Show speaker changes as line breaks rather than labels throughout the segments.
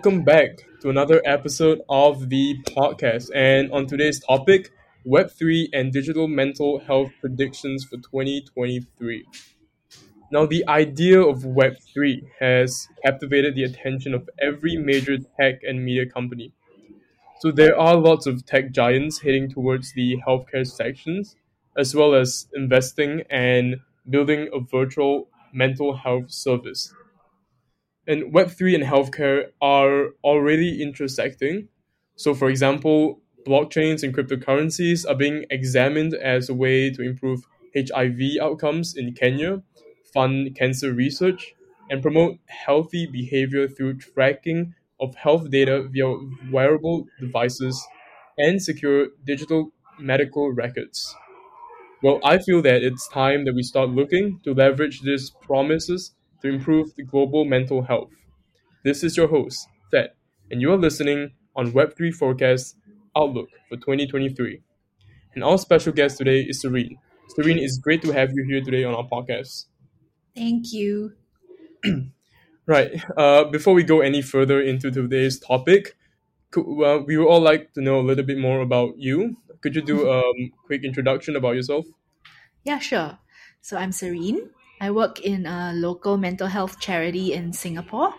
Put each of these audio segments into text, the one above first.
Welcome back to another episode of the podcast. And on today's topic, Web3 and digital mental health predictions for 2023. Now, the idea of Web3 has captivated the attention of every major tech and media company. So, there are lots of tech giants heading towards the healthcare sections, as well as investing and building a virtual mental health service and Web3 and healthcare are already intersecting. So, for example, blockchains and cryptocurrencies are being examined as a way to improve HIV outcomes in Kenya, fund cancer research, and promote healthy behavior through tracking of health data via wearable devices and secure digital medical records. Well, I feel that it's time that we start looking to leverage these promises to improve the global mental health. This is your host, Ted, and you are listening on Web3 Forecast Outlook for 2023. And our special guest today is Serene. Serene, it's great to have you here today on our podcast.
Thank you.
right. Uh, before we go any further into today's topic, could, uh, we would all like to know a little bit more about you. Could you do a um, quick introduction about yourself?
Yeah, sure. So I'm Serene. I work in a local mental health charity in Singapore.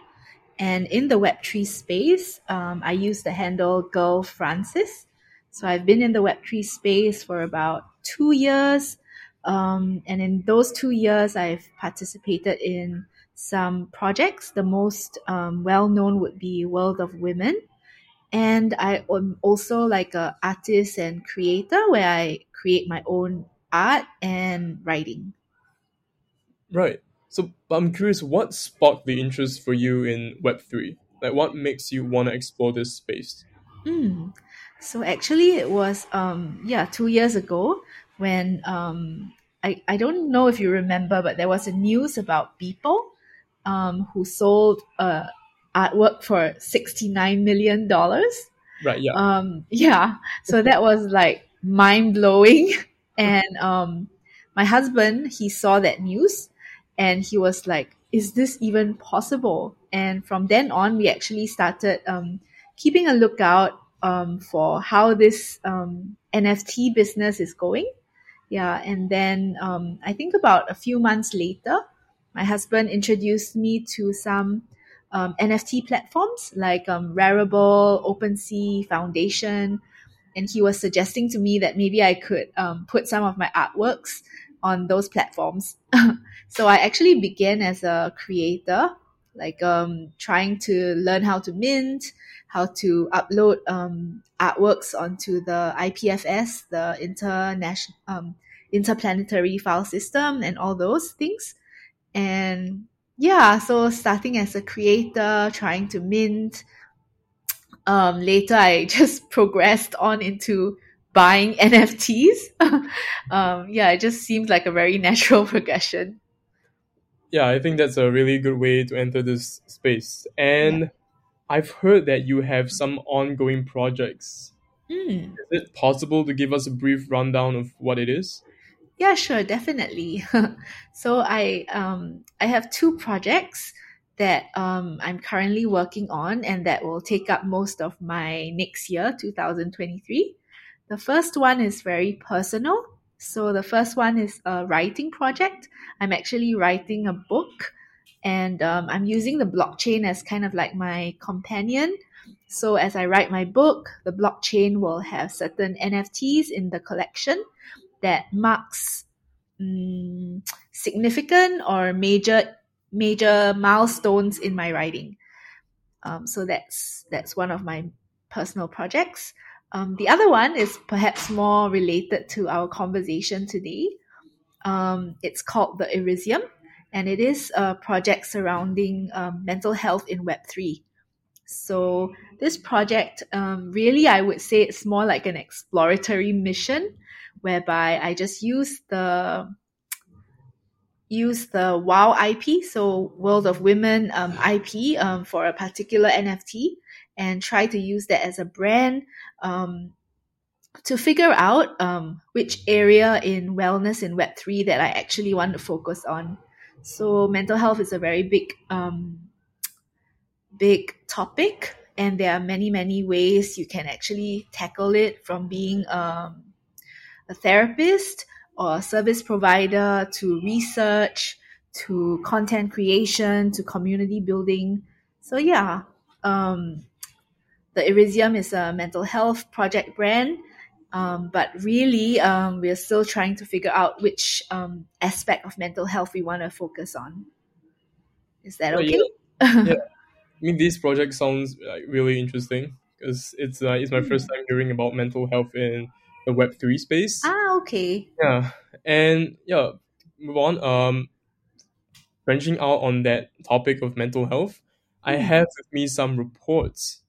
And in the Web3 space, um, I use the handle Girl Francis. So I've been in the Web3 space for about two years. Um, and in those two years, I've participated in some projects. The most um, well known would be World of Women. And I am also like an artist and creator where I create my own art and writing.
Right. So I'm curious, what sparked the interest for you in Web3? Like, what makes you want to explore this space?
Mm. So actually, it was um yeah two years ago when um I I don't know if you remember, but there was a news about people um who sold uh artwork for sixty nine million dollars.
Right. Yeah.
Um yeah. So that was like mind blowing, and um my husband he saw that news and he was like is this even possible? And from then on we actually started um, keeping a lookout um, for how this um, nft business is going. Yeah and then um, i think about a few months later my husband introduced me to some um, nft platforms like um, rarible opensea foundation. And he was suggesting to me that maybe i could um, put some of my artworks on those platforms. so I actually began as a creator, like um, trying to learn how to mint, how to upload um, artworks onto the IPFS, the international um, interplanetary file system, and all those things. And yeah, so starting as a creator, trying to mint. Um, later, I just progressed on into buying NFTs. um, yeah, it just seemed like a very natural progression.
Yeah, I think that's a really good way to enter this space. And yeah. I've heard that you have some ongoing projects.
Mm.
Is it possible to give us a brief rundown of what it is?
Yeah, sure, definitely. so I um, I have two projects that um, I'm currently working on and that will take up most of my next year, 2023. The first one is very personal. So the first one is a writing project. I'm actually writing a book and um, I'm using the blockchain as kind of like my companion. So as I write my book, the blockchain will have certain NFTs in the collection that marks um, significant or major major milestones in my writing. Um, so that's that's one of my personal projects. Um, the other one is perhaps more related to our conversation today. Um, it's called the Erisium, and it is a project surrounding um, mental health in Web3. So, this project, um, really, I would say it's more like an exploratory mission whereby I just use the use the WoW IP, so World of Women um, IP um, for a particular NFT, and try to use that as a brand um, to figure out um, which area in wellness in Web3 that I actually want to focus on. So, mental health is a very big, um, big topic, and there are many, many ways you can actually tackle it from being um, a therapist or a service provider to research to content creation to community building. So, yeah, um, the Irisium is a mental health project brand. Um, but really, um, we're still trying to figure out which um, aspect of mental health we want to focus on. Is that okay?
yeah. Yeah. I mean, this project sounds like really interesting because it's uh, it's my first time hearing about mental health in the Web three space.
ah, okay.
Yeah, and yeah, move on. Um, branching out on that topic of mental health, I
Hmm.
have with me some reports?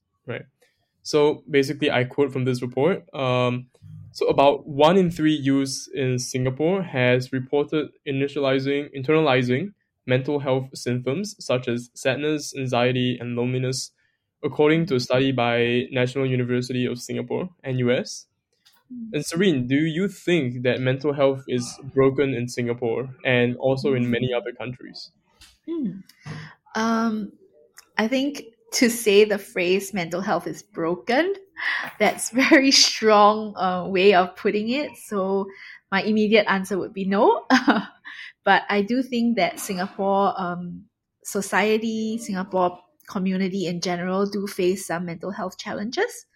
So basically, I quote from this report. Um, so about one in three youths in Singapore has reported initializing, internalizing mental health symptoms such as sadness, anxiety, and loneliness, according to a study by National University of Singapore (NUS). And Serene, do you think that mental health is broken in Singapore and also in many other countries?
Hmm. Um, I think to say the phrase mental health is broken, that's very strong uh, way of putting it. So my immediate answer would be no. but I do think that Singapore um, society, Singapore community in general do face some mental health challenges.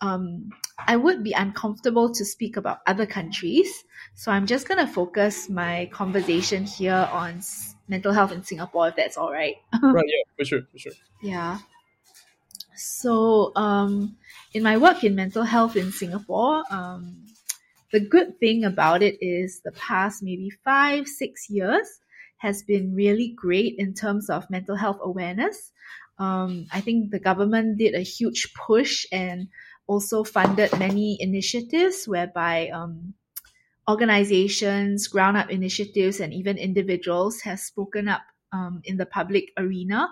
Um, I would be uncomfortable to speak about other countries, so I'm just gonna focus my conversation here on s- mental health in Singapore, if that's all right.
right, yeah, for sure, for sure.
Yeah. So, um, in my work in mental health in Singapore, um, the good thing about it is the past maybe five, six years has been really great in terms of mental health awareness. Um, I think the government did a huge push and also funded many initiatives whereby um, organizations, ground up initiatives, and even individuals have spoken up um, in the public arena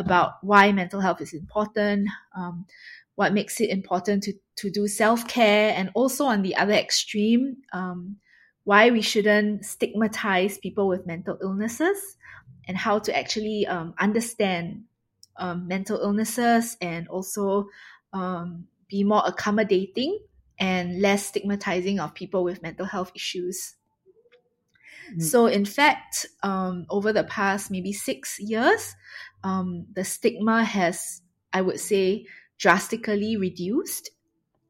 about why mental health is important, um, what makes it important to, to do self care, and also on the other extreme, um, why we shouldn't stigmatize people with mental illnesses and how to actually um, understand um, mental illnesses and also um, be more accommodating and less stigmatizing of people with mental health issues.
Mm.
So, in fact, um, over the past maybe six years, um, the stigma has, I would say, drastically reduced.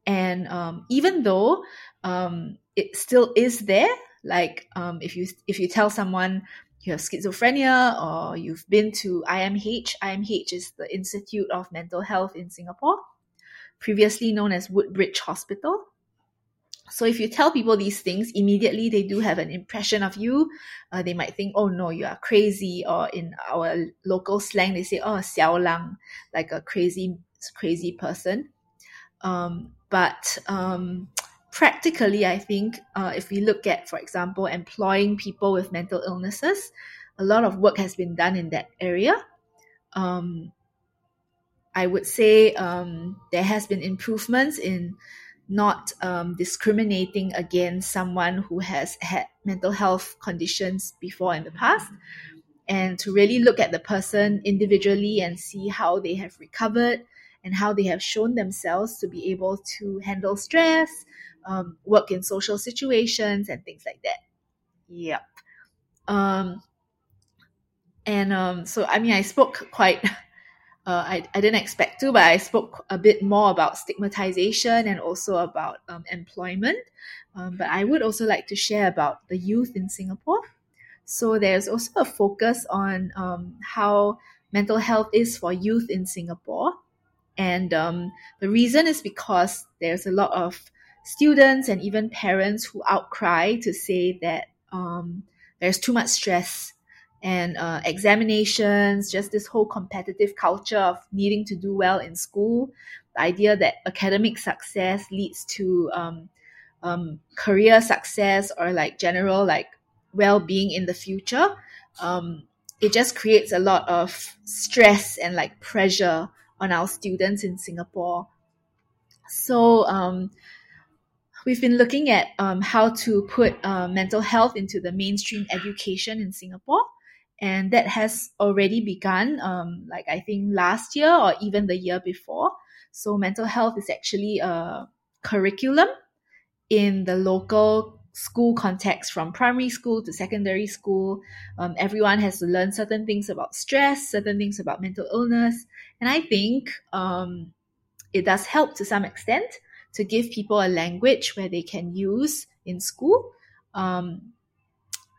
And um, even though um, it still is there, like um, if you if you tell someone you have schizophrenia or you've been to IMH, IMH is the Institute of Mental Health in Singapore, previously known as Woodbridge Hospital. So if you tell people these things, immediately they do have an impression of you. Uh, they might think, oh no, you are crazy. Or in our local slang, they say, oh, xiao lang, like a crazy, crazy person. Um, but um, practically, I think uh, if we look at, for example, employing people with mental illnesses, a lot of work has been done in that area. Um, I would say um, there has been improvements in not um, discriminating against someone who has had mental health conditions before in the past, and to really look at the person individually and see how they have recovered and how they have shown themselves to be able to handle stress, um, work in social situations, and things like that. Yep. Um, and um, so, I mean, I spoke quite uh, I, I didn't expect to, but I spoke a bit more about stigmatization and also about um, employment. Um, but I would also like to share about the youth in Singapore. So there's also a focus on um, how mental health is for youth in Singapore. And um, the reason is because there's a lot of students and even parents who outcry to say that um, there's too much stress and uh, examinations, just this whole competitive culture of needing to do well in school, the idea that academic success leads to um, um, career success or like general like well-being in the future. Um, it just creates a lot of stress and like pressure on our students in Singapore. So um, we've been looking at um, how to put uh, mental health into the mainstream education in Singapore and that has already begun. Um, like I think last year or even the year before. So mental health is actually a curriculum in the local school context from primary school to secondary school. Um, everyone has to learn certain things about stress, certain things about mental illness. And I think um, it does help to some extent to give people a language where they can use in school um,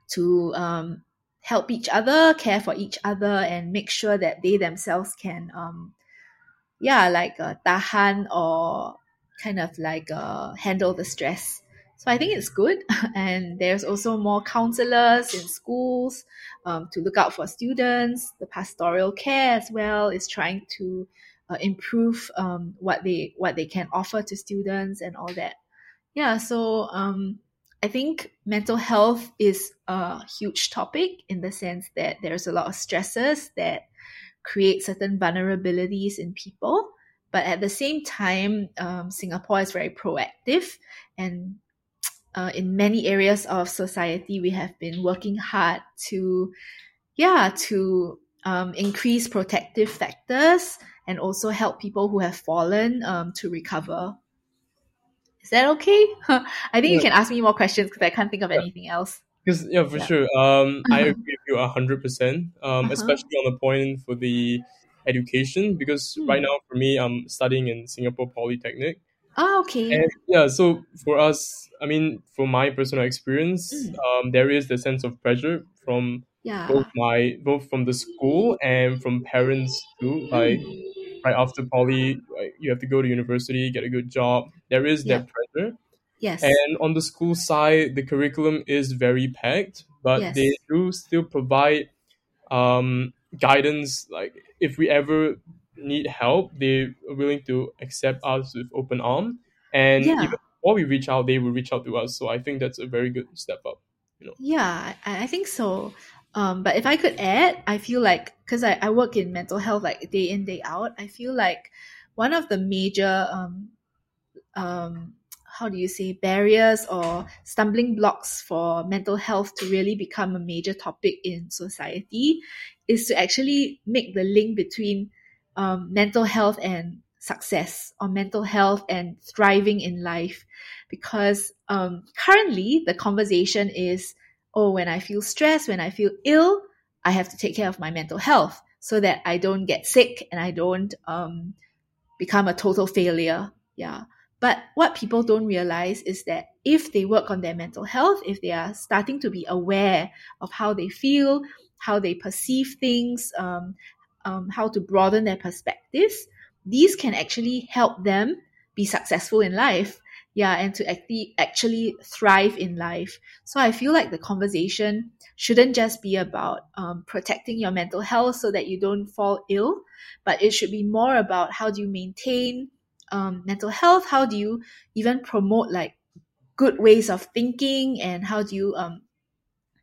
to um, help each other, care for each other, and make sure that they themselves can, um, yeah, like uh, tahan or kind of like uh, handle the stress. So I think it's good. And there's also more counselors in schools um, to look out for students. The pastoral care as well is trying to uh, improve um, what they what they can offer to students and all that. Yeah. So um, I think mental health is a huge topic in the sense that there's a lot of stresses that create certain vulnerabilities in people. But at the same time, um, Singapore is very proactive and uh, in many areas of society, we have been working hard to, yeah, to um, increase protective factors and also help people who have fallen um, to recover. Is that okay? I think yeah. you can ask me more questions because I can't think of yeah. anything else.
Because yeah, for yeah. sure. Um, I agree with you hundred percent. Um, uh-huh. especially on the point for the education, because hmm. right now for me, I'm studying in Singapore Polytechnic,
Oh, okay.
And yeah, so for us, I mean, from my personal experience, mm. um, there is the sense of pressure from
yeah.
both my both from the school and from parents too. Like mm. Right after poly, like, you have to go to university, get a good job. There is that pressure.
Yes.
And on the school side, the curriculum is very packed, but yes. they do still provide um, guidance. Like if we ever need help, they're willing to accept us with open arm. And yeah. even before we reach out, they will reach out to us. So I think that's a very good step up. You know.
Yeah, I, I think so. Um, but if I could add, I feel like because I, I work in mental health like day in day out, I feel like one of the major um, um, how do you say barriers or stumbling blocks for mental health to really become a major topic in society is to actually make the link between um, mental health and success or mental health and thriving in life. Because um, currently the conversation is oh when i feel stressed when i feel ill i have to take care of my mental health so that i don't get sick and i don't um, become a total failure yeah but what people don't realize is that if they work on their mental health if they are starting to be aware of how they feel how they perceive things um, um, how to broaden their perspectives, these can actually help them be successful in life. Yeah, and to actually actually thrive in life. So I feel like the conversation shouldn't just be about um, protecting your mental health so that you don't fall ill, but it should be more about how do you maintain um, mental health? How do you even promote like good ways of thinking, and how do you um,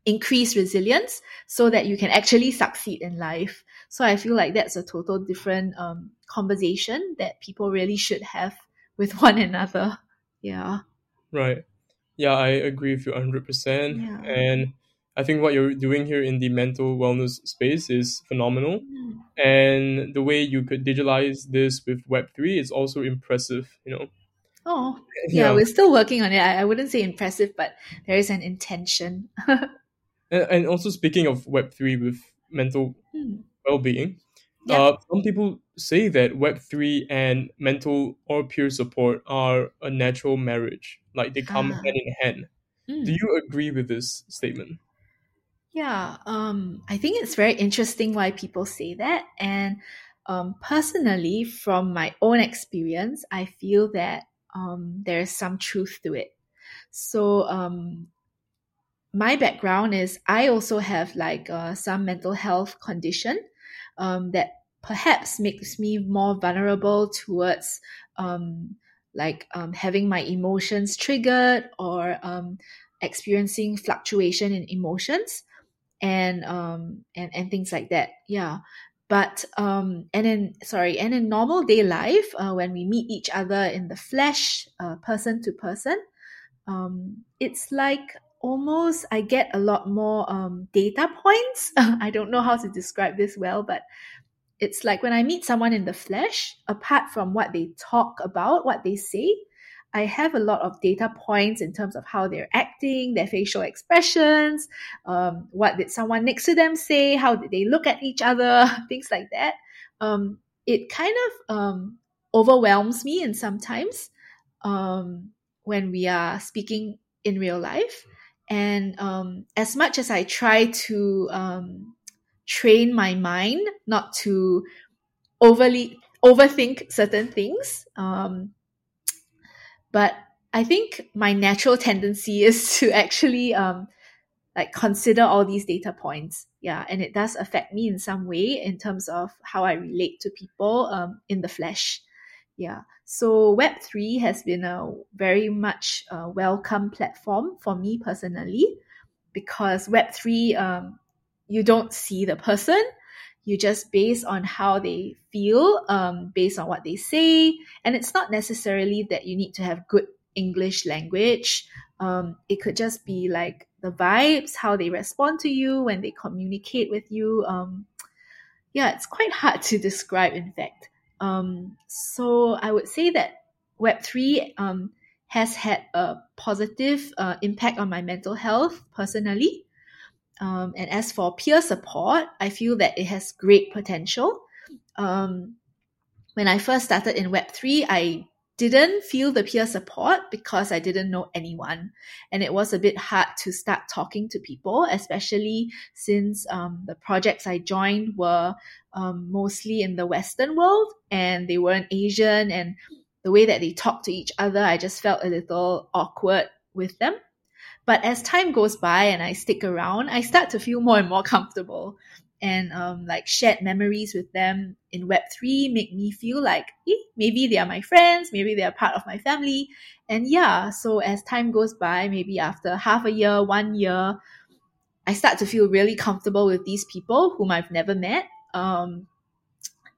increase resilience so that you can actually succeed in life. So I feel like that's a total different um, conversation that people really should have with one another. Yeah.
Right. Yeah, I agree with you 100%. Yeah. And I think what you're doing here in the mental wellness space is phenomenal. Mm. And the way you could digitalize this with Web3 is also impressive, you know.
Oh, yeah, yeah. we're still working on it. I, I wouldn't say impressive, but there is an intention.
and, and also, speaking of Web3 with mental mm well-being. Yeah. Uh, some people say that Web3 and mental or peer support are a natural marriage, like they come ah. hand in hand. Mm. Do you agree with this statement?
Yeah, um, I think it's very interesting why people say that. And um, personally, from my own experience, I feel that um, there's some truth to it. So, um, my background is I also have like uh, some mental health condition um, that perhaps makes me more vulnerable towards um, like um, having my emotions triggered or um, experiencing fluctuation in emotions and um, and and things like that. Yeah. But um, and in sorry, and in normal day life, uh, when we meet each other in the flesh, uh, person to person, um, it's like almost I get a lot more um, data points. I don't know how to describe this well, but it's like when I meet someone in the flesh, apart from what they talk about, what they say, I have a lot of data points in terms of how they're acting, their facial expressions, um, what did someone next to them say, how did they look at each other, things like that. Um, it kind of um, overwhelms me and sometimes um, when we are speaking in real life. And um, as much as I try to um, train my mind not to overly overthink certain things, um, but I think my natural tendency is to actually um, like consider all these data points. Yeah, and it does affect me in some way in terms of how I relate to people um, in the flesh. Yeah, so Web3 has been a very much uh, welcome platform for me personally because Web3, um, you don't see the person, you just base on how they feel, um, based on what they say. And it's not necessarily that you need to have good English language. Um, it could just be like the vibes, how they respond to you when they communicate with you. Um, yeah, it's quite hard to describe, in fact. Um, so I would say that Web3 um, has had a positive uh, impact on my mental health personally. Um, and as for peer support, I feel that it has great potential. Um, when I first started in Web3, I didn't feel the peer support because I didn't know anyone. And it was a bit hard to start talking to people, especially since um, the projects I joined were um, mostly in the Western world and they weren't Asian. And the way that they talked to each other, I just felt a little awkward with them. But as time goes by and I stick around, I start to feel more and more comfortable and um, like shared memories with them in Web3 make me feel like eh, maybe they are my friends, maybe they are part of my family. And yeah, so as time goes by, maybe after half a year, one year, I start to feel really comfortable with these people whom I've never met. Um,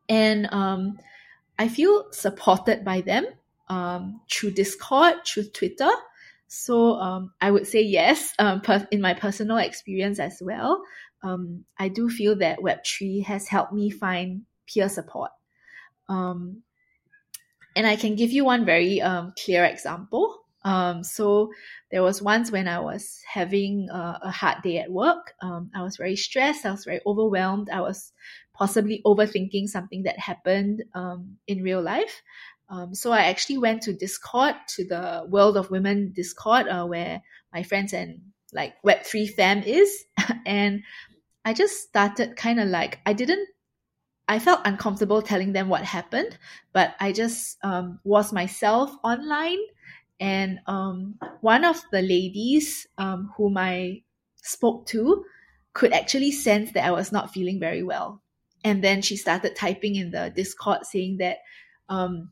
and um, I feel supported by them um, through Discord, through Twitter. So um, I would say yes, um, per- in my personal experience as well um, I do feel that Web3 has helped me find peer support. Um, and I can give you one very um, clear example. Um, so there was once when I was having a, a hard day at work. I was very stressed. I was very overwhelmed. I was possibly overthinking something that happened in real life. Um, so I actually went to Discord, to the World of Women Discord, uh, where my friends and like Web3 fam is. and I just started kind of like, I didn't, I felt uncomfortable telling them what happened, but I just um, was myself online. And um, one of the ladies um, whom I spoke to could actually sense that I was not feeling very well. And then she started typing in the Discord saying that, um,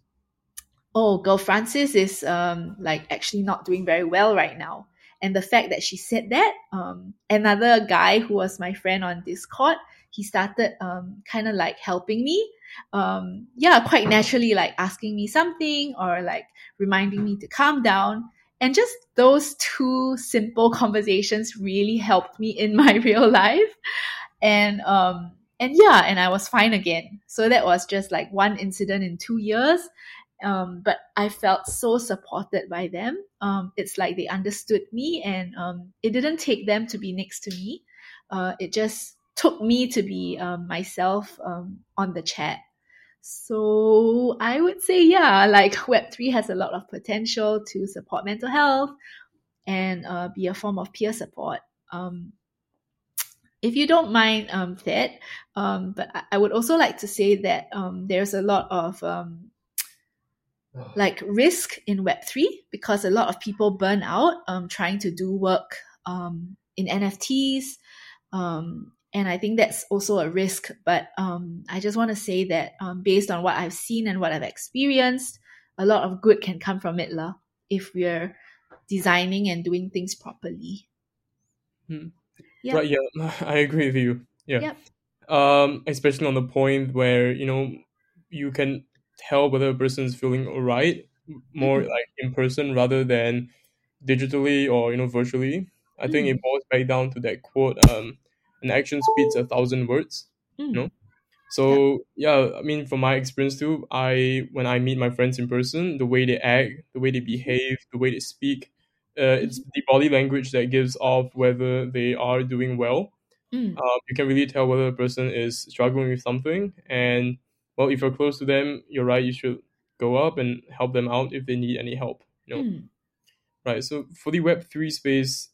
oh, girl Francis is um, like actually not doing very well right now. And the fact that she said that, um, another guy who was my friend on Discord, he started um, kind of like helping me. Um, yeah, quite naturally, like asking me something or like reminding me to calm down. And just those two simple conversations really helped me in my real life. And um, and yeah, and I was fine again. So that was just like one incident in two years. Um, but I felt so supported by them. Um, it's like they understood me, and um, it didn't take them to be next to me. Uh, it just took me to be um, myself um, on the chat. So I would say, yeah, like Web3 has a lot of potential to support mental health and uh, be a form of peer support. Um, if you don't mind that, but I would also like to say that there's a lot of like risk in Web3 because a lot of people burn out um, trying to do work um, in NFTs. Um, and I think that's also a risk. But um, I just want to say that um, based on what I've seen and what I've experienced, a lot of good can come from it la, if we're designing and doing things properly.
Hmm. Yep. Right, yeah, I agree with you. Yeah. Yep. Um, especially on the point where, you know, you can tell whether a person is feeling alright more mm-hmm. like in person rather than digitally or you know virtually I think it
Mm.
boils back down to that quote, um, an action speaks a thousand words. You know?
Mm.
So yeah, I mean from my experience too, I when I meet my friends in person, the way they act, the way they behave, the way they speak, uh, it's
Mhm.
the body language that gives off whether they are doing well.
Mm.
Um, you can really tell whether a person is struggling with something, and well, if you're close to them, you're right. You should go up and help them out if they need any help. You know,
Mm.
right? So for the Web three space,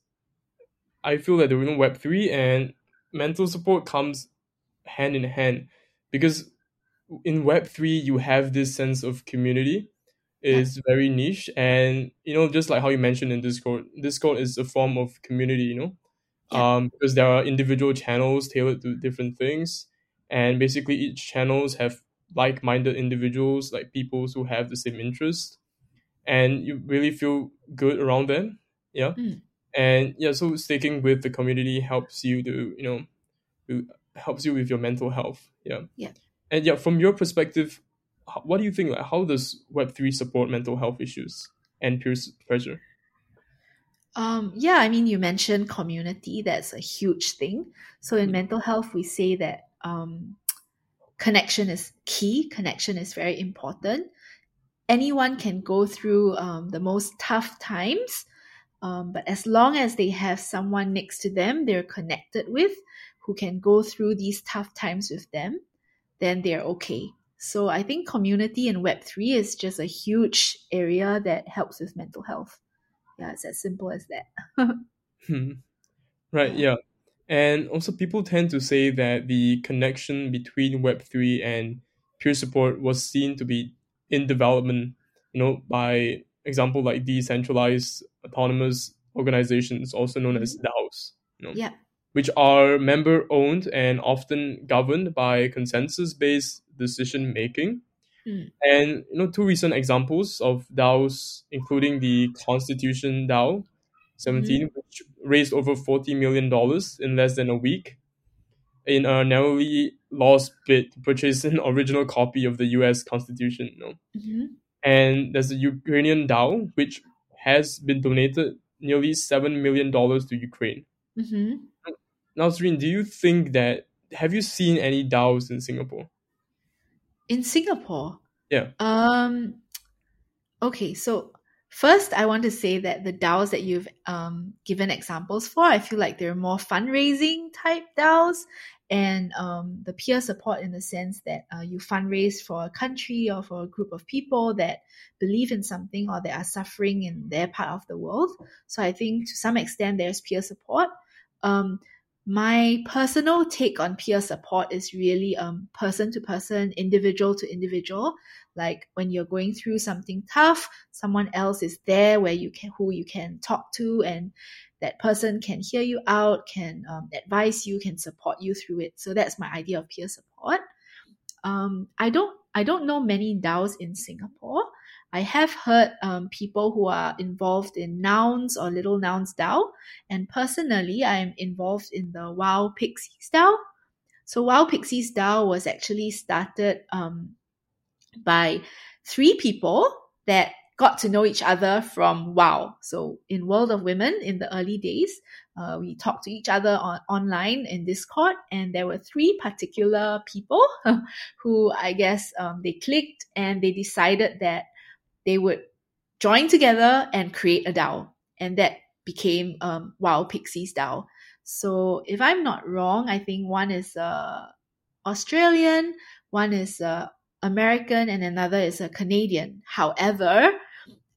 I feel that the you know, Web three and mental support comes hand in hand because in Web three you have this sense of community. It's very niche, and you know, just like how you mentioned in Discord, Discord is a form of community. You know,
Yep.
um, because there are individual channels tailored to different things, and basically each channels have like-minded individuals, like people who have the same interest, and you really feel good around them. Yeah,
Mm.
and yeah, so sticking with the community helps you to you know to- helps you with your mental health. Yeah,
Yeah.
and yeah, from your perspective, what do you think? Like, how does Web three support mental health issues and peer pressure?
Um, yeah, I mean, you mentioned community. That's a huge thing. So in
Mm.
mental health, we say that um, connection is key. Connection is very important. Anyone can go through um, the most tough times, um, but as long as they have someone next to them they're connected with who can go through these tough times with them, then they're okay. So I think community in Web3 is just a huge area that helps with mental health. Yeah, it's as simple as that.
Hmm. Right,
Yeah.
And also people tend to say that the connection between Web3 and peer support was seen to be in development, you know, by example like decentralized autonomous organizations, also known as DAOs, you know,
Yeah.
which are member owned and often governed by consensus based decision making.
Mm.
And you know, two recent examples of DAOs, including the Constitution DAO 17, which raised over $40 million in less than a week in a narrowly lost bid to purchase an original copy of the US Constitution. You know?
hmm
And there's a Ukrainian DAO, which has been donated nearly $7 million to Ukraine.
hmm
Now, Serene, do you think that, have you seen any DAOs in Singapore?
In Singapore,
Yeah.
um, okay, so first I want to say that the DAOs that you've um, given examples for, I feel like they're more fundraising type DAOs and um, the peer support in the sense that uh, you fundraise for a country or for a group of people that believe in something or that are suffering in their part of the world. So I think to some extent there's peer support. Um, my personal take on peer support is really um, person to person, individual to individual. Like when you're going through something tough, someone else is there where you can who you can talk to, and that person can hear you out, can um, advise you, can support you through it. So that's my idea of peer support. Um, I don't I don't know many DAOs in Singapore. I have heard um, people who are involved in Nouns or Little Nouns DAO, and personally, I am involved in the Wow Pixies DAO. So Wow Pixies DAO was actually started um, by three people that got to know each other from WoW. So in World of Women in the early days, uh, we talked to each other on online in Discord, and there were three particular people who I guess um, they clicked and they decided that they would join together and create a DAO, and that became um, WoW Pixies DAO. So if I'm not wrong, I think one is uh, Australian, one is uh, American, and another is a Canadian. However,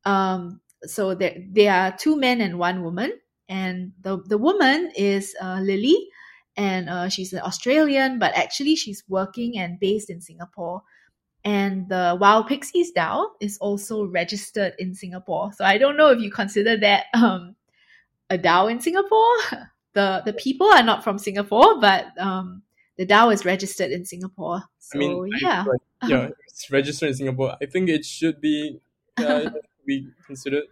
um, so there, there are two men and one woman, and the the woman is uh, Lily, and uh, she's an Australian, but actually she's working and based in Singapore. And the WoW Pixies DAO is also registered in Singapore. So I don't know if you consider that um, a DAO in Singapore. The the people are not from Singapore, but um, the DAO is registered in Singapore. So
I mean,
yeah,
right, yeah, it's registered in Singapore. I think it should be uh, be considered.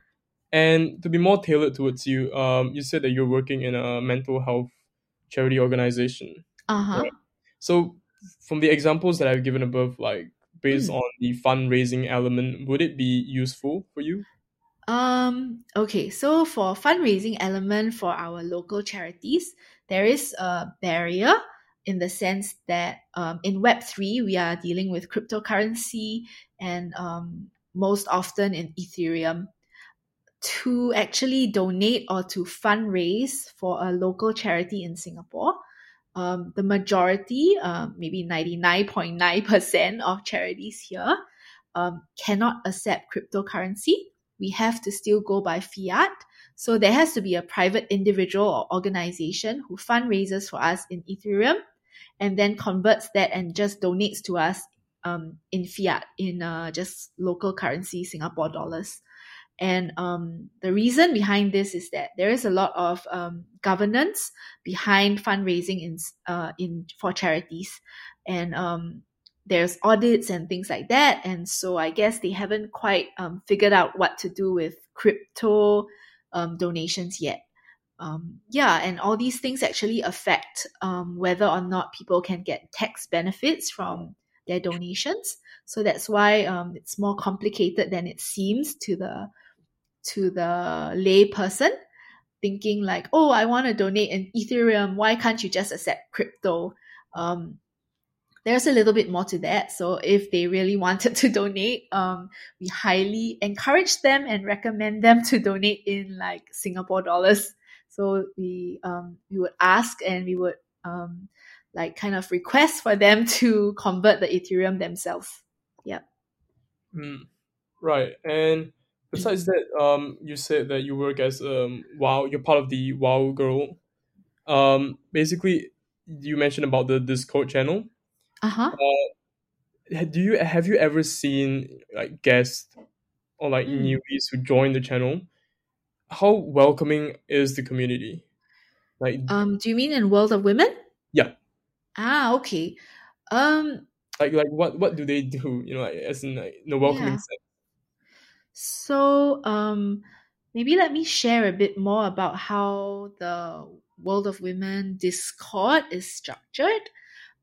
And to be more tailored towards you, um, you said that you're working in a mental health charity organization.
uh huh,
Right. So, from the examples that I've given above, like based
Mm.
on the fundraising element, would it be useful for you?
Um, okay, so for fundraising element for our local charities, there is a barrier in the sense that um, in Web3, we are dealing with cryptocurrency and um, most often in Ethereum. To actually donate or to fundraise for a local charity in Singapore, um, the majority, uh, maybe 99.9% of charities here, um, cannot accept cryptocurrency. We have to still go by fiat. So there has to be a private individual or organization who fundraises for us in Ethereum and then converts that and just donates to us um, in fiat, in uh, just local currency, Singapore dollars. And um, the reason behind this is that there is a lot of um, governance behind fundraising in uh, in for charities, and um, there's audits and things like that. And so I guess they haven't quite um, figured out what to do with crypto um, donations yet. Um, yeah, and all these things actually affect whether or not people can get tax benefits from their donations. So that's why um, it's more complicated than it seems to the to the lay person, thinking like, oh, I want to donate in Ethereum. Why can't you just accept crypto? Um, there's a little bit more to that. So if they really wanted to donate, um, we highly encourage them and recommend them to donate in like Singapore dollars. So we um, we would ask and we would um, like kind of request for them to convert the Ethereum themselves. Yeah.
Mm, right. And besides that, um, you said that you work as um wow, you're part of the Wow Girl. Um, basically, you mentioned about the Discord channel.
Uh-huh.
Uh Do you have you ever seen like guests or like mm. newbies who join the channel? How welcoming is the community?
Like, um, do you mean in World of Women?
Yeah.
Ah, okay. Um,
like like what what do they do? You know, like, as in like the welcoming yeah. sense.
So, um, maybe let me share a bit more about how the World of Women Discord is structured.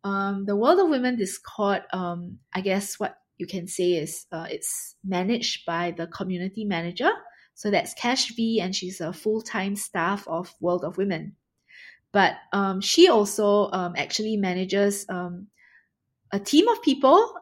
Um, the World of Women Discord, um, I guess what you can say is uh, it's managed by the community manager. So that's Cash V, and she's a full time staff of World of Women. But um, she also um, actually manages um, a team of people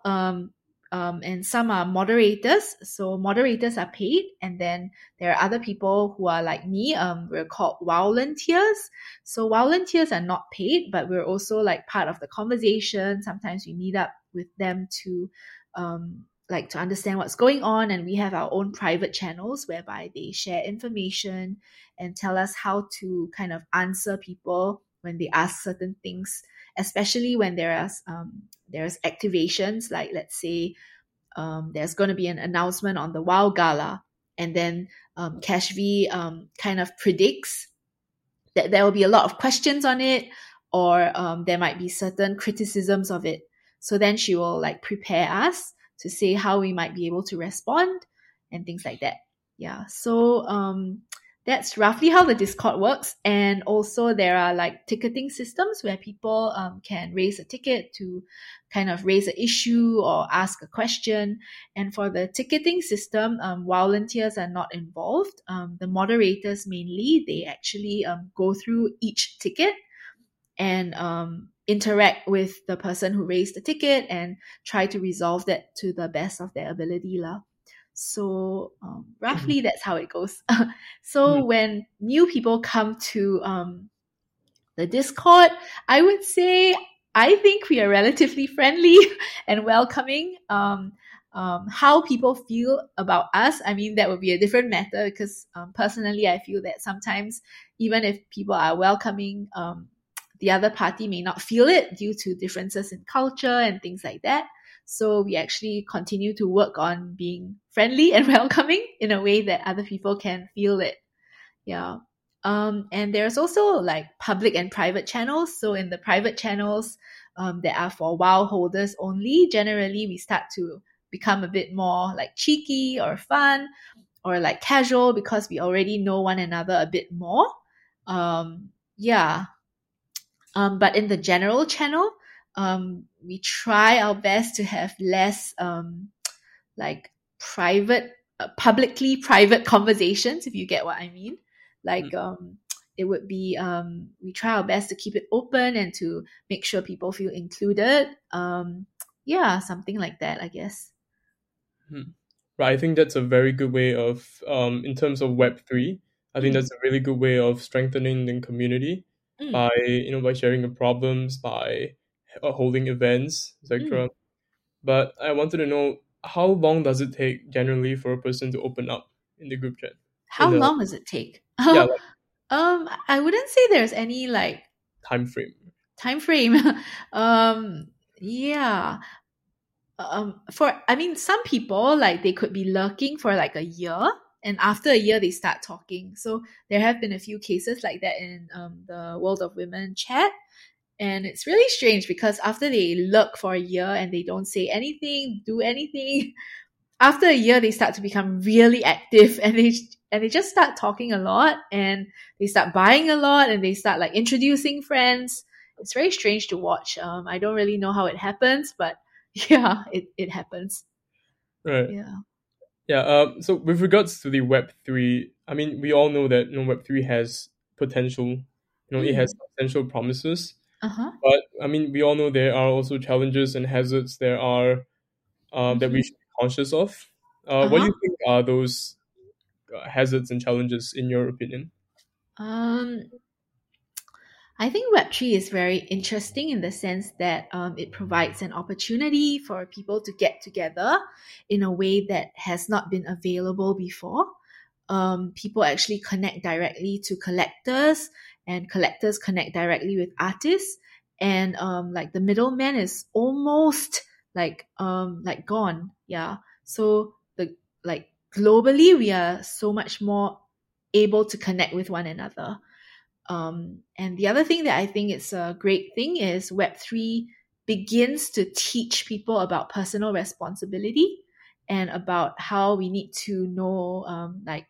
um, and some are moderators. So moderators are paid, and then there are other people who are like me. Um, we're called volunteers. So volunteers are not paid, but we're also like part of the conversation. Sometimes we meet up with them to um, like to understand what's going on and we have our own private channels whereby they share information and tell us how to kind of answer people when they ask certain things especially when there is um, there's activations like let's say um, there's going to be an announcement on the Wow Gala, and then um, Cash V um, kind of predicts that there will be a lot of questions on it, or um, there might be certain criticisms of it. So then she will like prepare us to say how we might be able to respond and things like that. Yeah. So um, that's roughly how the Discord works. And also, there are like ticketing systems where people um, can raise a ticket to kind of raise an issue or ask a question. And for the ticketing system, um, volunteers are not involved. Um, the moderators mainly, they actually um, go through each ticket and um, interact with the person who raised the ticket and try to resolve that to the best of their ability. La. So um, roughly mm-hmm. that's how it goes. so mm-hmm. when new people come to um, the Discord, I would say I think we are relatively friendly and welcoming. Um, um, how people feel about us, I mean, that would be a different matter because um, personally, I feel that sometimes even if people are welcoming, um, the other party may not feel it due to differences in culture and things like that. So we actually continue to work on being friendly and welcoming in a way that other people can feel it. Yeah. Um, and there's also like public and private channels. So in the private channels um, that are for WoW holders only, generally we start to become a bit more like cheeky or fun or like casual because we already know one another a bit more. Um, yeah. Um, but in the general channel, um, we try our best to have less um, like private uh, publicly private conversations, if you get what I mean. Like,
Mm.
um, it would be um, we try our best to keep it open and to make sure people feel included. Um, yeah, something like that, I guess.
Right, I think that's a very good way of, um, in terms of Web three. I think
Mm.
that's a really good way of strengthening the community
Mm.
by you know by sharing the problems, by uh, holding events, etc. But I wanted to know how long does it take generally for a person to open up in the group chat?
How
the-
long does it take?
Yeah, like
um, I wouldn't say there's any like
time frame.
time frame. um, yeah. Um, for I mean, some people like they could be lurking for like a year, and after a year they start talking. So there have been a few cases like that in um, the World of Women chat, and it's really strange because after they lurk for a year and they don't say anything, do anything, after a year they start to become really active and they and they just start talking a lot and they start buying a lot and they start like introducing friends it's very strange to watch um i don't really know how it happens but yeah it, it happens
Right.
yeah
Yeah. Um, so with regards to the Web three, I mean, we all know that you know, Web three has potential. You know, it has potential promises.
Uh-huh
But I mean, we all know there are also challenges and hazards there are uh, that we
Mhm.
should be conscious of. Uh, What do
Uh-huh.
you think are those uh, hazards and challenges in your opinion?
Um, I think Web3 is very interesting in the sense that um, it provides an opportunity for people to get together in a way that has not been available before. Um, people actually connect directly to collectors, and collectors connect directly with artists. And um, like the middleman is almost like um, like gone. Yeah. So the like globally, we are so much more able to connect with one another. Um, and the other thing that I think is a great thing is Web3 begins to teach people about personal responsibility and about how we need to know, um, like,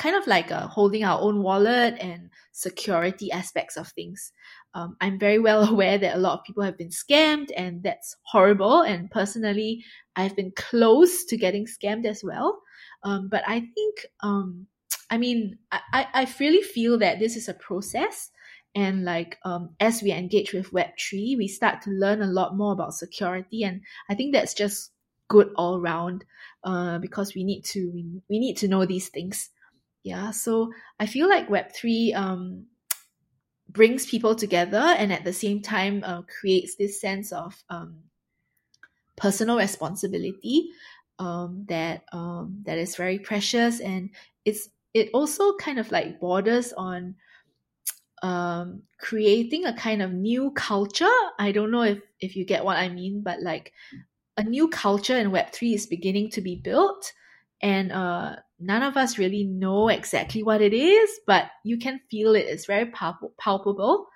kind of like uh, holding our own wallet and security aspects of things. Um, I'm very well aware that a lot of people have been scammed, and that's horrible. And personally, I've been close to getting scammed as well. Um, but I think um, I mean, I, I really feel that this is a process. And like um, as we engage with Web3, we start to learn a lot more about security. And I think that's just good all round uh, because we need to we, we need to know these things. Yeah. So I feel like Web3 um, brings people together and at the same time uh, creates this sense of um, personal responsibility um, that um, that is very precious and it's it also kind of like borders on um, creating a kind of new culture. I don't know if if you get what I mean, but like a new culture in Web three is beginning to be built, and uh, none of us really know exactly what it is, but you can feel it. It's very palp- palpable,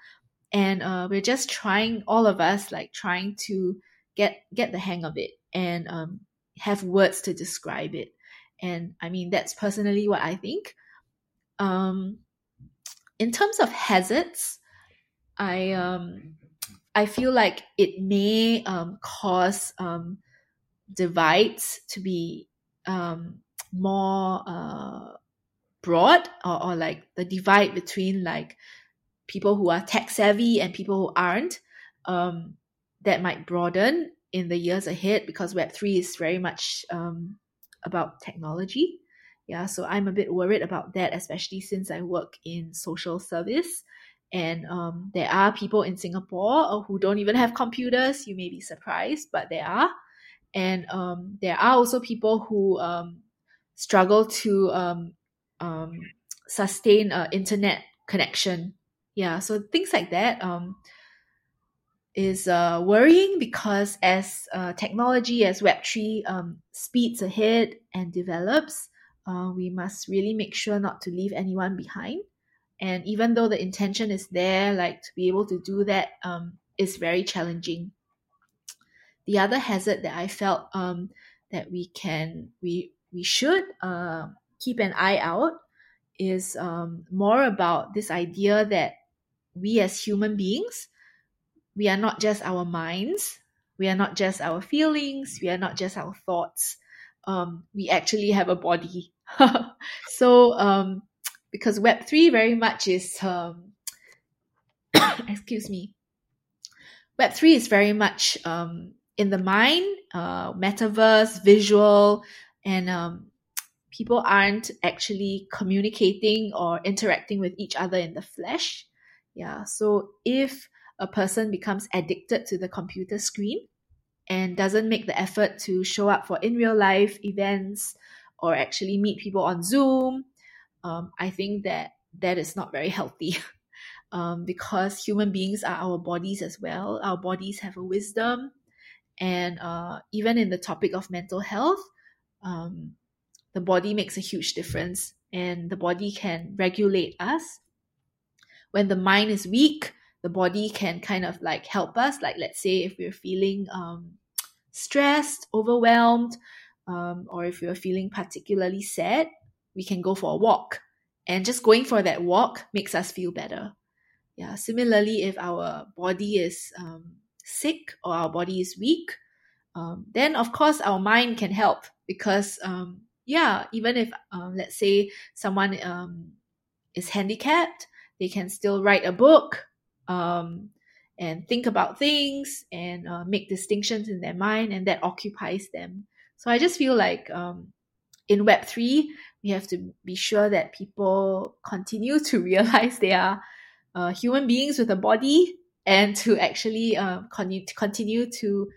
and uh, we're just trying, all of us, like trying to get get the hang of it and um, have words to describe it. And I mean, that's personally what I think. Um, in terms of hazards, I um, I feel like it may um, cause um, divides to be um, more uh, broad, or, or like the divide between like people who are tech savvy and people who aren't. Um, that might broaden in the years ahead because Web three is very much um, about technology. Yeah, so I'm a bit worried about that, especially since I work in social service. And um, there are people in Singapore who don't even have computers. You may be surprised, but there are. And um, there are also people who um, struggle to um, um, sustain an internet connection. Yeah, so things like that um, is uh, worrying because as uh, technology, as Web3 um, speeds ahead and develops, uh, we must really make sure not to leave anyone behind. And even though the intention is there, like to be able to do that um, is very challenging. The other hazard that I felt um, that we can we we should uh, keep an eye out is um, more about this idea that we as human beings we are not just our minds we are not just our feelings we are not just our thoughts um, we actually have a body. so um, because Web three very much is um, excuse me. Web three is very much um, in the mind, uh, metaverse, visual, and um, people aren't actually communicating or interacting with each other in the flesh. Yeah, so if a person becomes addicted to the computer screen and doesn't make the effort to show up for in real life events or actually meet people on Zoom, um, I think that that is not very healthy. um, because human beings are our bodies as well. Our bodies have a wisdom, and uh, even in the topic of mental health, um, the body makes a huge difference, and the body can regulate us. When the mind is weak, the body can kind of like help us. Like let's say if we're feeling um, stressed, overwhelmed, um, or if we're feeling particularly sad, we can go for a walk. And just going for that walk makes us feel better. Yeah. Similarly, if our body is um, sick or our body is weak, um, then of course our mind can help because um, yeah, even if um, let's say someone um, is handicapped, they can still write a book um, and think about things and uh, make distinctions in their mind, and that occupies them. So I just feel like um, in Web three, we have to be sure that people continue to realize they are uh, human beings with a body and to actually uh, continue continue to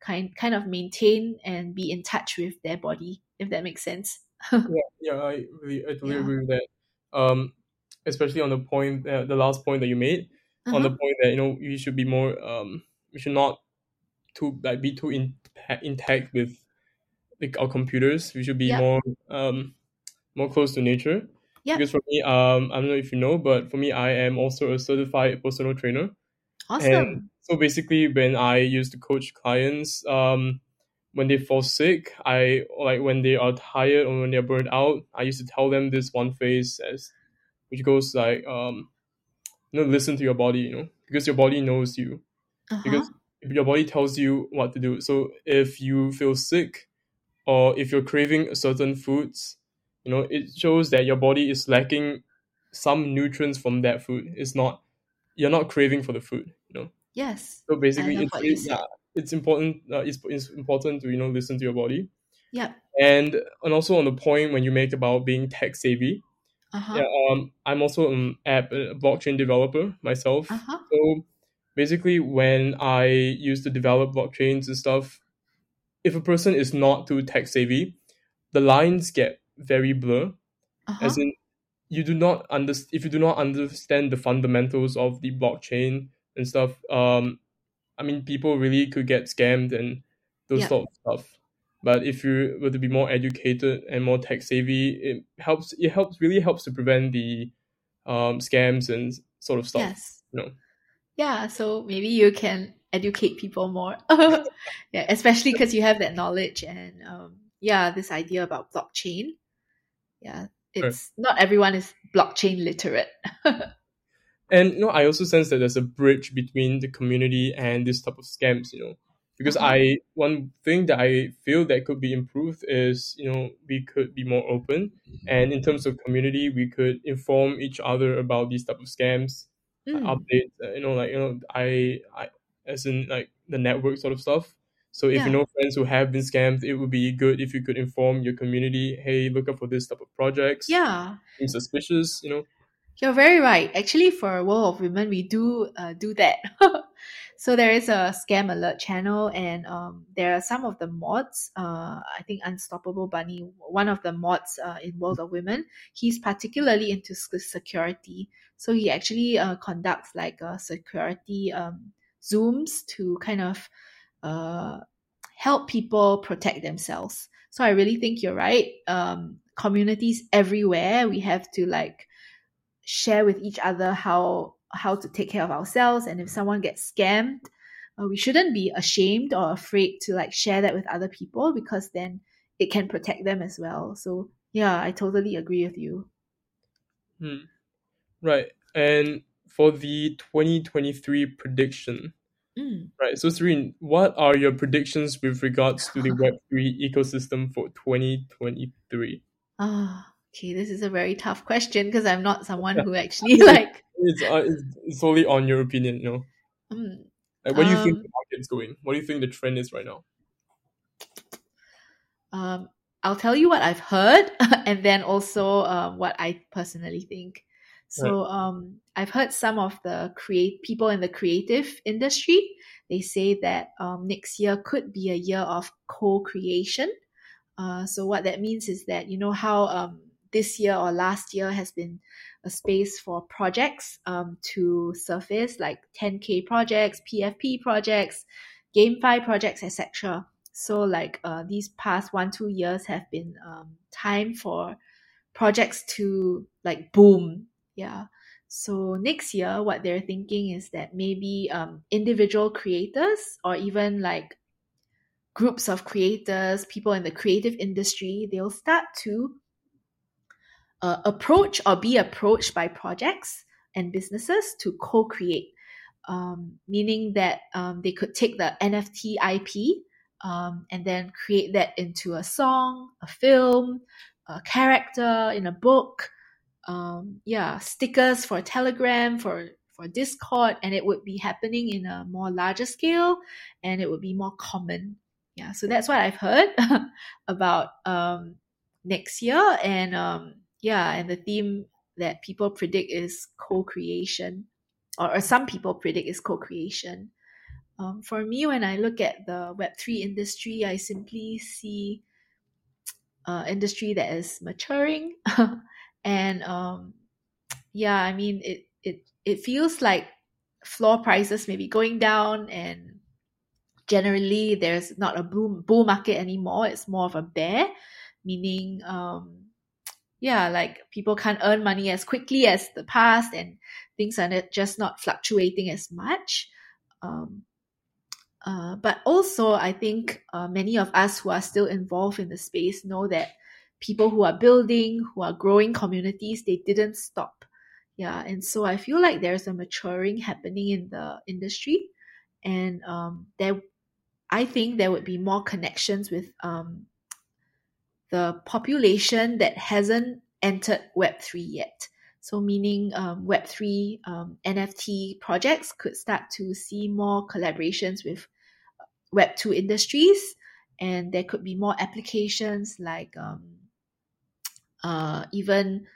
kind kind of maintain and be in touch with their body if that makes sense
yeah, yeah, I really, I totally
Yeah.
agree with that. Um, especially on the point, uh, the last point that you made, on the
Uh-huh.
point that you know we should be more, um, we should not too like be too in, intact with like our computers. We should be
Yep.
more, um, more close to nature.
Yep.
Because for me, um, I don't know if you know, but for me, I am also a certified personal trainer.
Awesome
And so basically, when I used to coach clients, um, when they fall sick, I like when they are tired or when they're burned out, I used to tell them this one phrase as which goes like, um, you know, listen to your body, you know, because your body knows you.
uh-huh.
Because your body tells you what to do. So if you feel sick or if you're craving certain foods, you know, it shows that your body is lacking some nutrients from that food. It's not you're not craving for the food, you know.
yes
So basically, it's it, yeah, it's important. Uh, it's, it's important to you know listen to your body,
yep
and and also on the point when you make about being tech savvy.
uh-huh
Yeah, um, I'm also an app a blockchain developer myself.
uh-huh
So basically, when I used to develop blockchains and stuff, if a person is not too tech savvy, the lines get very blur.
uh-huh
As in, you do not under if you do not understand the fundamentals of the blockchain and stuff. Um, I mean, people really could get scammed and those
Yep.
sort of stuff. But if you were to be more educated and more tech savvy, it helps. It helps really helps to prevent the um, scams and sort of stuff.
yes
You know.
yeah so maybe you can educate people more yeah especially because you have that knowledge and um, yeah this idea about blockchain yeah It's not everyone is blockchain literate
And you know, I also sense that there's a bridge between the community and this type of scams. You know, because
Uh-huh.
I one thing that I feel that could be improved is you know we could be more open, and in terms of community, we could inform each other about these type of scams, uh,
Mm,
updates. Uh, you know, like you know, I I as in like the network sort of stuff. So if you know friends who have been scammed, it would be good if you could inform your community. Hey, look out for this type of projects.
yeah
Seem suspicious. You know.
You're very right. Actually, for World of Women, we do uh, do that. so there is a scam alert channel, and um, there are some of the mods. Uh, I think Unstoppable Bunny, one of the mods uh, in World of Women, he's particularly into security. So he actually uh, conducts like uh, security um, zooms to kind of uh, help people protect themselves. So I really think you're right. Um, communities everywhere, we have to like share with each other how how to take care of ourselves and if someone gets scammed uh, we shouldn't be ashamed or afraid to like share that with other people because then it can protect them as well so yeah i totally agree with you
Hmm. Right. And for the 2023 prediction,
Mm.
Right. So, Serene, what are your predictions with regards to the Web3 ecosystem for 2023?
Ah, okay. This is a very tough question because I'm not someone who actually like.
It's, uh, it's, it's solely on your opinion, you know.
Mm,
Like, where do you think
Um,
the market's going? What do you think the trend is right now?
um, I'll tell you what I've heard and then also um, what I personally think. So um, I've heard some of the create people in the creative industry. They say that um, next year could be a year of co-creation. Uh, so what that means is that you know how um, this year or last year has been a space for projects um, to surface, like 10k projects, PFP projects, GameFi projects, etc. So like uh, these past one two years have been um, time for projects to like boom. Yeah. So next year, what they're thinking is that maybe um, individual creators or even like groups of creators, people in the creative industry, they'll start to uh, approach or be approached by projects and businesses to co-create, um, meaning that um, they could take the NFT IP um, and then create that into a song, a film, a character in a book, um, yeah, stickers for Telegram, for for Discord, and it would be happening in a more larger scale, and it would be more common. Yeah, so that's what I've heard about um, next year, and um, yeah, and the theme that people predict is co-creation, or, or some people predict is co-creation. Um, for me, when I look at the Web three industry, I simply see uh, industry that is maturing, and um, yeah, I mean it it it feels like floor prices may be going down, and generally there's not a boom bull market anymore. It's more of a bear, meaning um, yeah, like people can't earn money as quickly as the past, and things are just not fluctuating as much. Um, uh, but also, I think uh, many of us who are still involved in the space know that people who are building, who are growing communities, they didn't stop. Yeah, and so I feel like there's a maturing happening in the industry, and um, there, I think there would be more connections with um, the population that hasn't entered Web three yet. So, meaning um, Web three um, NFT projects could start to see more collaborations with Web two industries, and there could be more applications like um, uh, even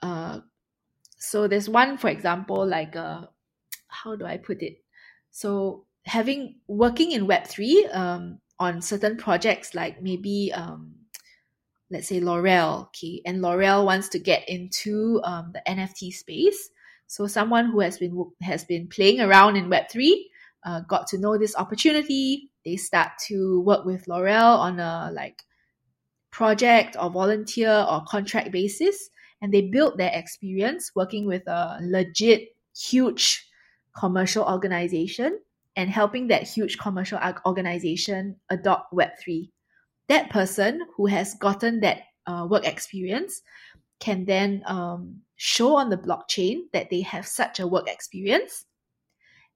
uh, so. There's one, for example, like uh, how do I put it? So having working in Web three um, on certain projects, like maybe um, let's say L'Oreal, okay, and L'Oreal wants to get into um, the NFT space. So someone who has been has been playing around in Web three uh, got to know this opportunity. They start to work with L'Oreal on a like project or volunteer or contract basis, and they build their experience working with a legit huge commercial organization and helping that huge commercial organization adopt Web three. That person who has gotten that uh, work experience can then um, show on the blockchain that they have such a work experience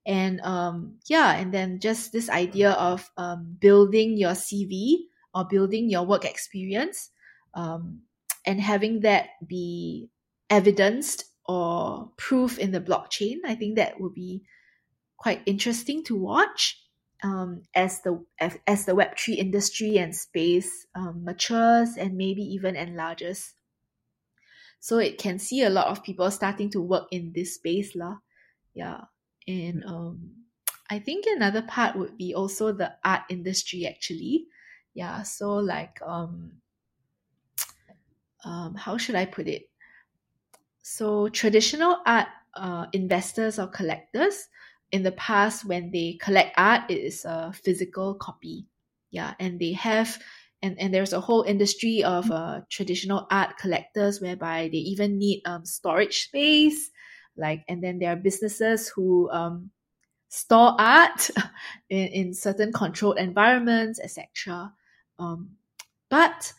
and um, yeah and then just this idea of um, building your cv or building your work experience um, and having that be evidenced or proof in the blockchain i think that would be quite interesting to watch um, as the as, as the web3 industry and space um, matures and maybe even enlarges. So it can see a lot of people starting to work in this space lah. Yeah and um i think another part would be also the art industry actually yeah so like um um how should i put it? So traditional art uh, investors or collectors in the past when they collect art it is a physical copy. Yeah and they have and, and there's a whole industry of uh, traditional art collectors whereby they even need um, storage space like and then there are businesses who um, store art in, in certain controlled environments etc um, but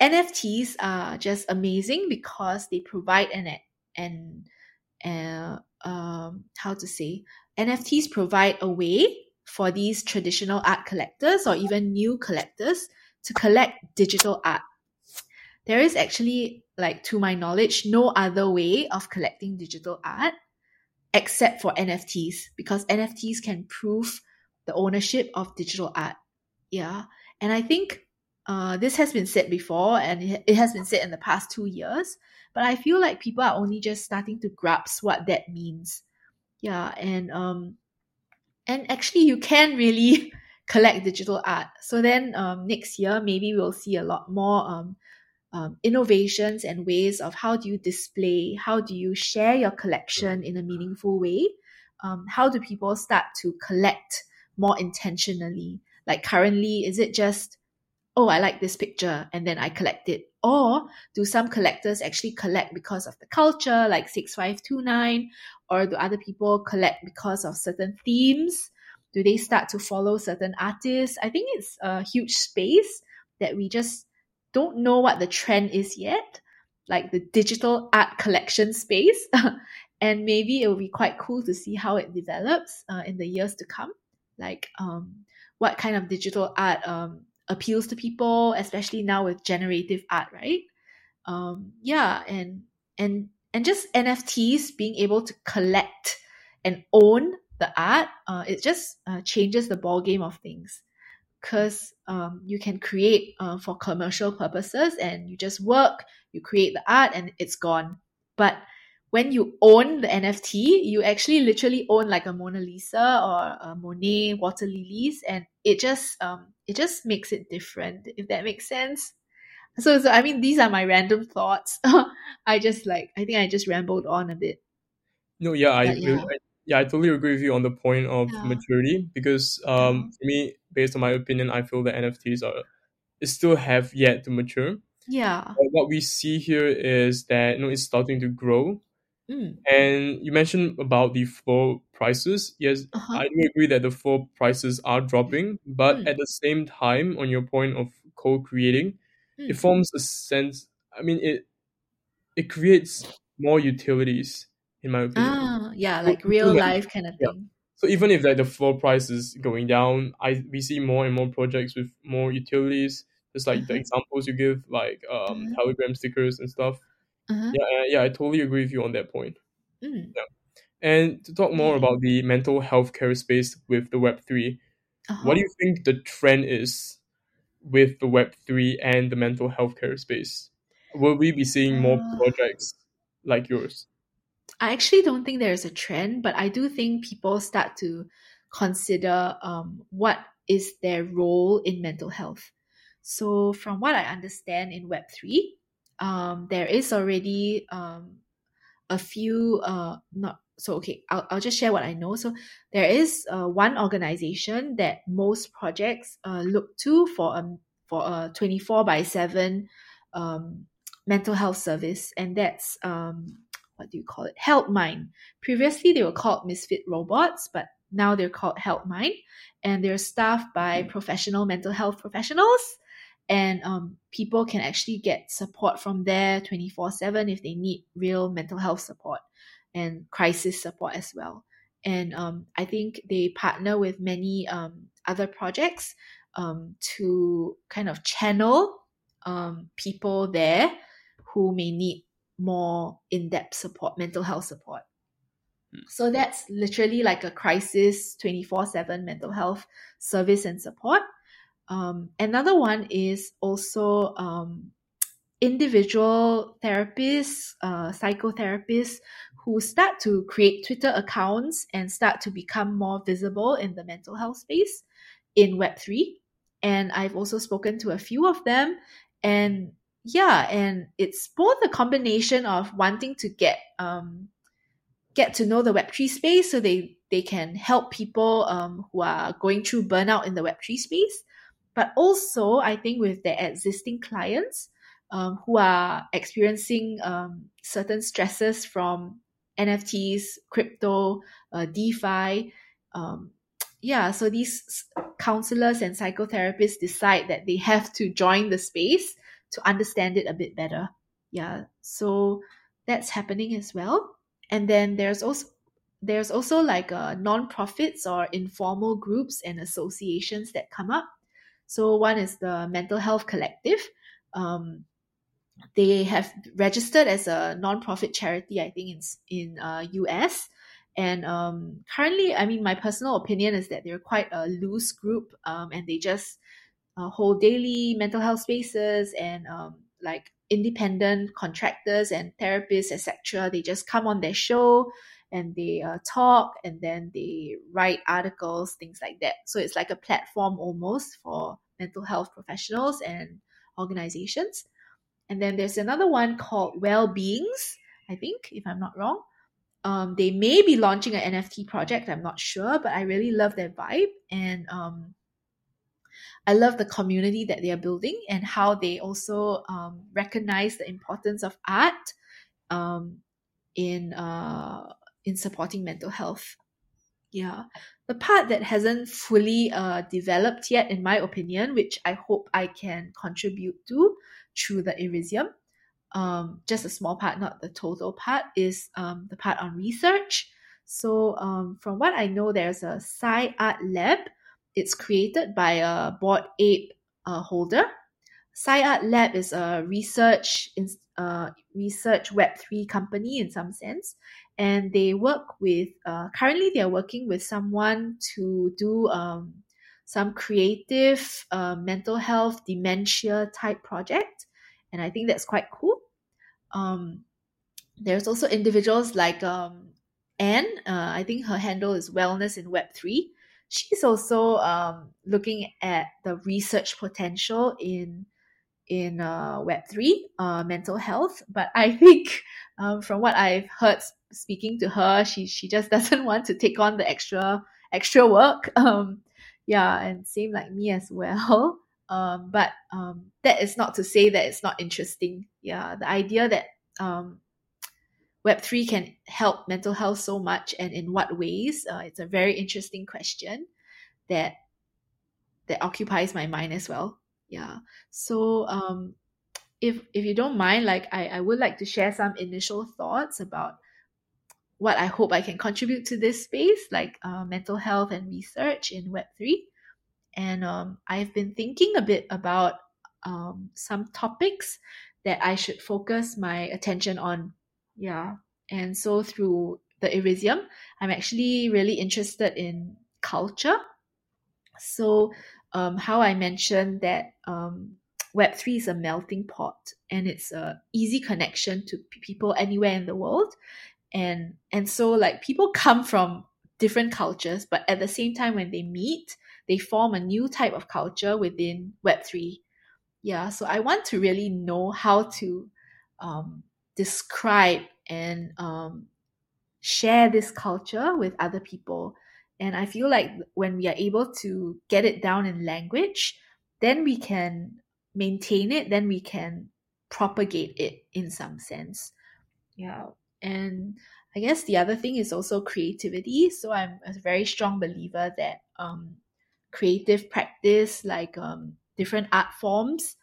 nfts are just amazing because they provide an an uh, um, how to say NFTs provide a way for these traditional art collectors or even new collectors to collect digital art. There is actually, like to my knowledge, no other way of collecting digital art except for NFTs because NFTs can prove the ownership of digital art. Yeah. And I think uh, this has been said before and it has been said in the past two years, but I feel like people are only just starting to grasp what that means. Yeah. And, um, and actually you can really collect digital art. So then um, next year, maybe we'll see a lot more um, um, innovations and ways of how do you display, how do you share your collection in a meaningful way? Um, how do people start to collect more intentionally? Like currently, is it just, oh, I like this picture and then I collect it? Or do some collectors actually collect because of the culture, like 6529? Or do other people collect because of certain themes? Do they start to follow certain artists? I think it's a huge space that we just don't know what the trend is yet, like the digital art collection space. and maybe it will be quite cool to see how it develops uh, in the years to come. Like um, what kind of digital art um, appeals to people, especially now with generative art, right? Um, yeah, and and and just NFTs being able to collect and own the art, uh, it just uh, changes the ball game of things because um, you can create uh, for commercial purposes and you just work, you create the art and it's gone. But when you own the NFT, you actually literally own like a Mona Lisa or a Monet water lilies, and it just um it just makes it different. If that makes sense. So so I mean these are my random thoughts. I just like I think I just rambled on a bit.
No, yeah, I, yeah. I yeah, I totally agree with you on the point of yeah. maturity because um, for me, based on my opinion, I feel that NFTs are still have yet to mature.
Yeah.
But what we see here is that you know it's starting to grow.
Mm.
And you mentioned about the floor prices. Yes, uh-huh. I do agree that the floor prices are dropping, but mm. at the same time, on your point of co-creating, mm. it forms a sense. I mean, it it creates more utilities in my opinion.
Ah, yeah, like so, real life kind of thing. Yeah.
So even if like the floor price is going down, I we see more and more projects with more utilities, just like the examples you give, like um, uh-huh. Telegram stickers and stuff.
Uh-huh.
Yeah, yeah, I totally agree with you on that point.
Mm.
Yeah. And to talk more about the mental health care space with the Web 3, what do you think the trend is with the Web 3 and the mental health care space? Will we be seeing more uh. projects like yours?
I actually don't think there's a trend, but I do think people start to consider um, what is their role in mental health. So, from what I understand in Web3, um, there is already um, a few, uh, not so okay, I'll, I'll just share what I know. So, there is uh, one organization that most projects uh, look to for, um, for a 24 by 7 um, mental health service, and that's um, what do you call it? HelpMind. Previously, they were called Misfit Robots, but now they're called HelpMind, and they're staffed by professional mental health professionals. And um, people can actually get support from there 24 7 if they need real mental health support and crisis support as well. And um, I think they partner with many um, other projects um, to kind of channel um, people there who may need more in-depth support mental health support hmm. so that's literally like a crisis 24-7 mental health service and support um, another one is also um, individual therapists uh, psychotherapists who start to create twitter accounts and start to become more visible in the mental health space in web3 and i've also spoken to a few of them. And yeah and it's both a combination of wanting to get um get to know the web3 space so they they can help people um, who are going through burnout in the web3 space but also i think with their existing clients um, who are experiencing um, certain stresses from nfts crypto uh, defi um, yeah so these counselors and psychotherapists decide that they have to join the space to understand it a bit better. Yeah, so that's happening as well. And then there's also there's also like uh, non-profits or informal groups and associations that come up. So one is the Mental Health Collective. Um, they have registered as a non-profit charity, I think, in in uh, US. And um, currently, I mean, my personal opinion is that they're quite a loose group, um, and they just uh, hold daily mental health spaces and um, like independent contractors and therapists, etc. They just come on their show and they uh, talk and then they write articles, things like that. So it's like a platform almost for mental health professionals and organizations. And then there's another one called Well Beings, I think, if I'm not wrong. Um, they may be launching an NFT project, I'm not sure, but I really love their vibe. And um, I love the community that they are building and how they also um, recognize the importance of art um, in uh, in supporting mental health. Yeah, the part that hasn't fully uh, developed yet, in my opinion, which I hope I can contribute to through the Irisium, um, just a small part, not the total part, is um, the part on research. So, um, from what I know, there's a Sci Art Lab it's created by a board Ape uh, holder. SciArt Lab is a research uh, research Web three company in some sense, and they work with. Uh, currently, they are working with someone to do um, some creative uh, mental health dementia type project, and I think that's quite cool. Um, there's also individuals like um, Anne. Uh, I think her handle is Wellness in Web three she's also um, looking at the research potential in in uh, Web three uh, mental health. But I think um, from what I've heard speaking to her, she she just doesn't want to take on the extra extra work. Um, yeah, and same like me as well. Um, but um, that is not to say that it's not interesting. Yeah, the idea that um, Web3 can help mental health so much and in what ways? Uh, it's a very interesting question that that occupies my mind as well. Yeah. So um if if you don't mind, like I, I would like to share some initial thoughts about what I hope I can contribute to this space, like uh, mental health and research in Web3. And um, I've been thinking a bit about um, some topics that I should focus my attention on yeah. And so through the Irisium, I'm actually really interested in culture. So, um, how I mentioned that um, Web3 is a melting pot and it's a easy connection to people anywhere in the world. And, and so, like, people come from different cultures, but at the same time, when they meet, they form a new type of culture within Web3. Yeah, so I want to really know how to um, describe and um, share this culture with other people. And I feel like when we are able to get it down in language, then we can maintain it, then we can propagate it in some sense. Yeah. And I guess the other thing is also creativity. So I'm a very strong believer that um, creative practice, like um, different art forms,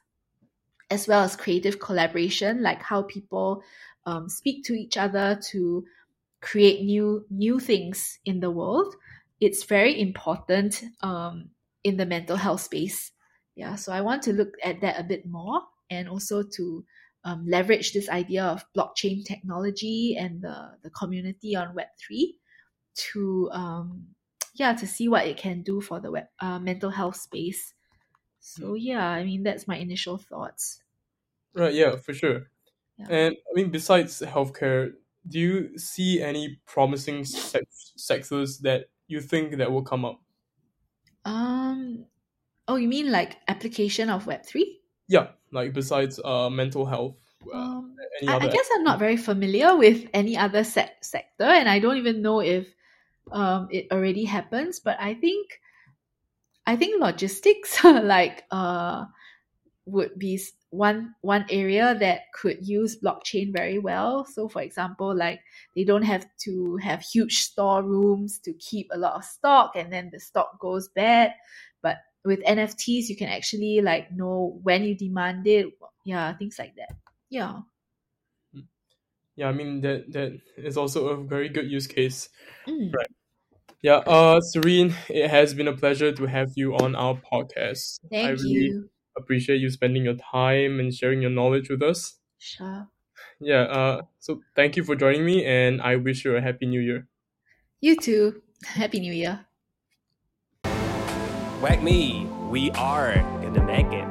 as well as creative collaboration, like how people um, speak to each other to create new new things in the world it's very important um, in the mental health space. Yeah so i want to look at that a bit more and also to um, leverage this idea of blockchain technology and the, the community on web3 to um, yeah to see what it can do for the web uh, mental health space. So yeah i mean that's my initial thoughts.
Right yeah for sure. Yeah. And I mean, besides healthcare, do you see any promising sectors that you think that will come up?
Um, oh, you mean like application of Web three?
Yeah, like besides uh mental health. Uh,
um, I, I, guess I'm not very familiar with any other se- sector, and I don't even know if um it already happens. But I think, I think logistics, like uh, would be one one area that could use blockchain very well. So for example, like they don't have to have huge storerooms to keep a lot of stock and then the stock goes bad. But with NFTs you can actually like know when you demand it. Yeah, things like that. Yeah.
yeah, I mean that that is also a very good use case.
Mm.
Right. Yeah, uh, Serene, it has been a pleasure to have you on our podcast. I
Thank
really
you.
Appreciate you spending your time and sharing your knowledge with us.
Sure.
Yeah, uh, so thank you for joining me, and I wish you a happy new year.
You too. Happy New Year.
WAGMI. We are gonna make it.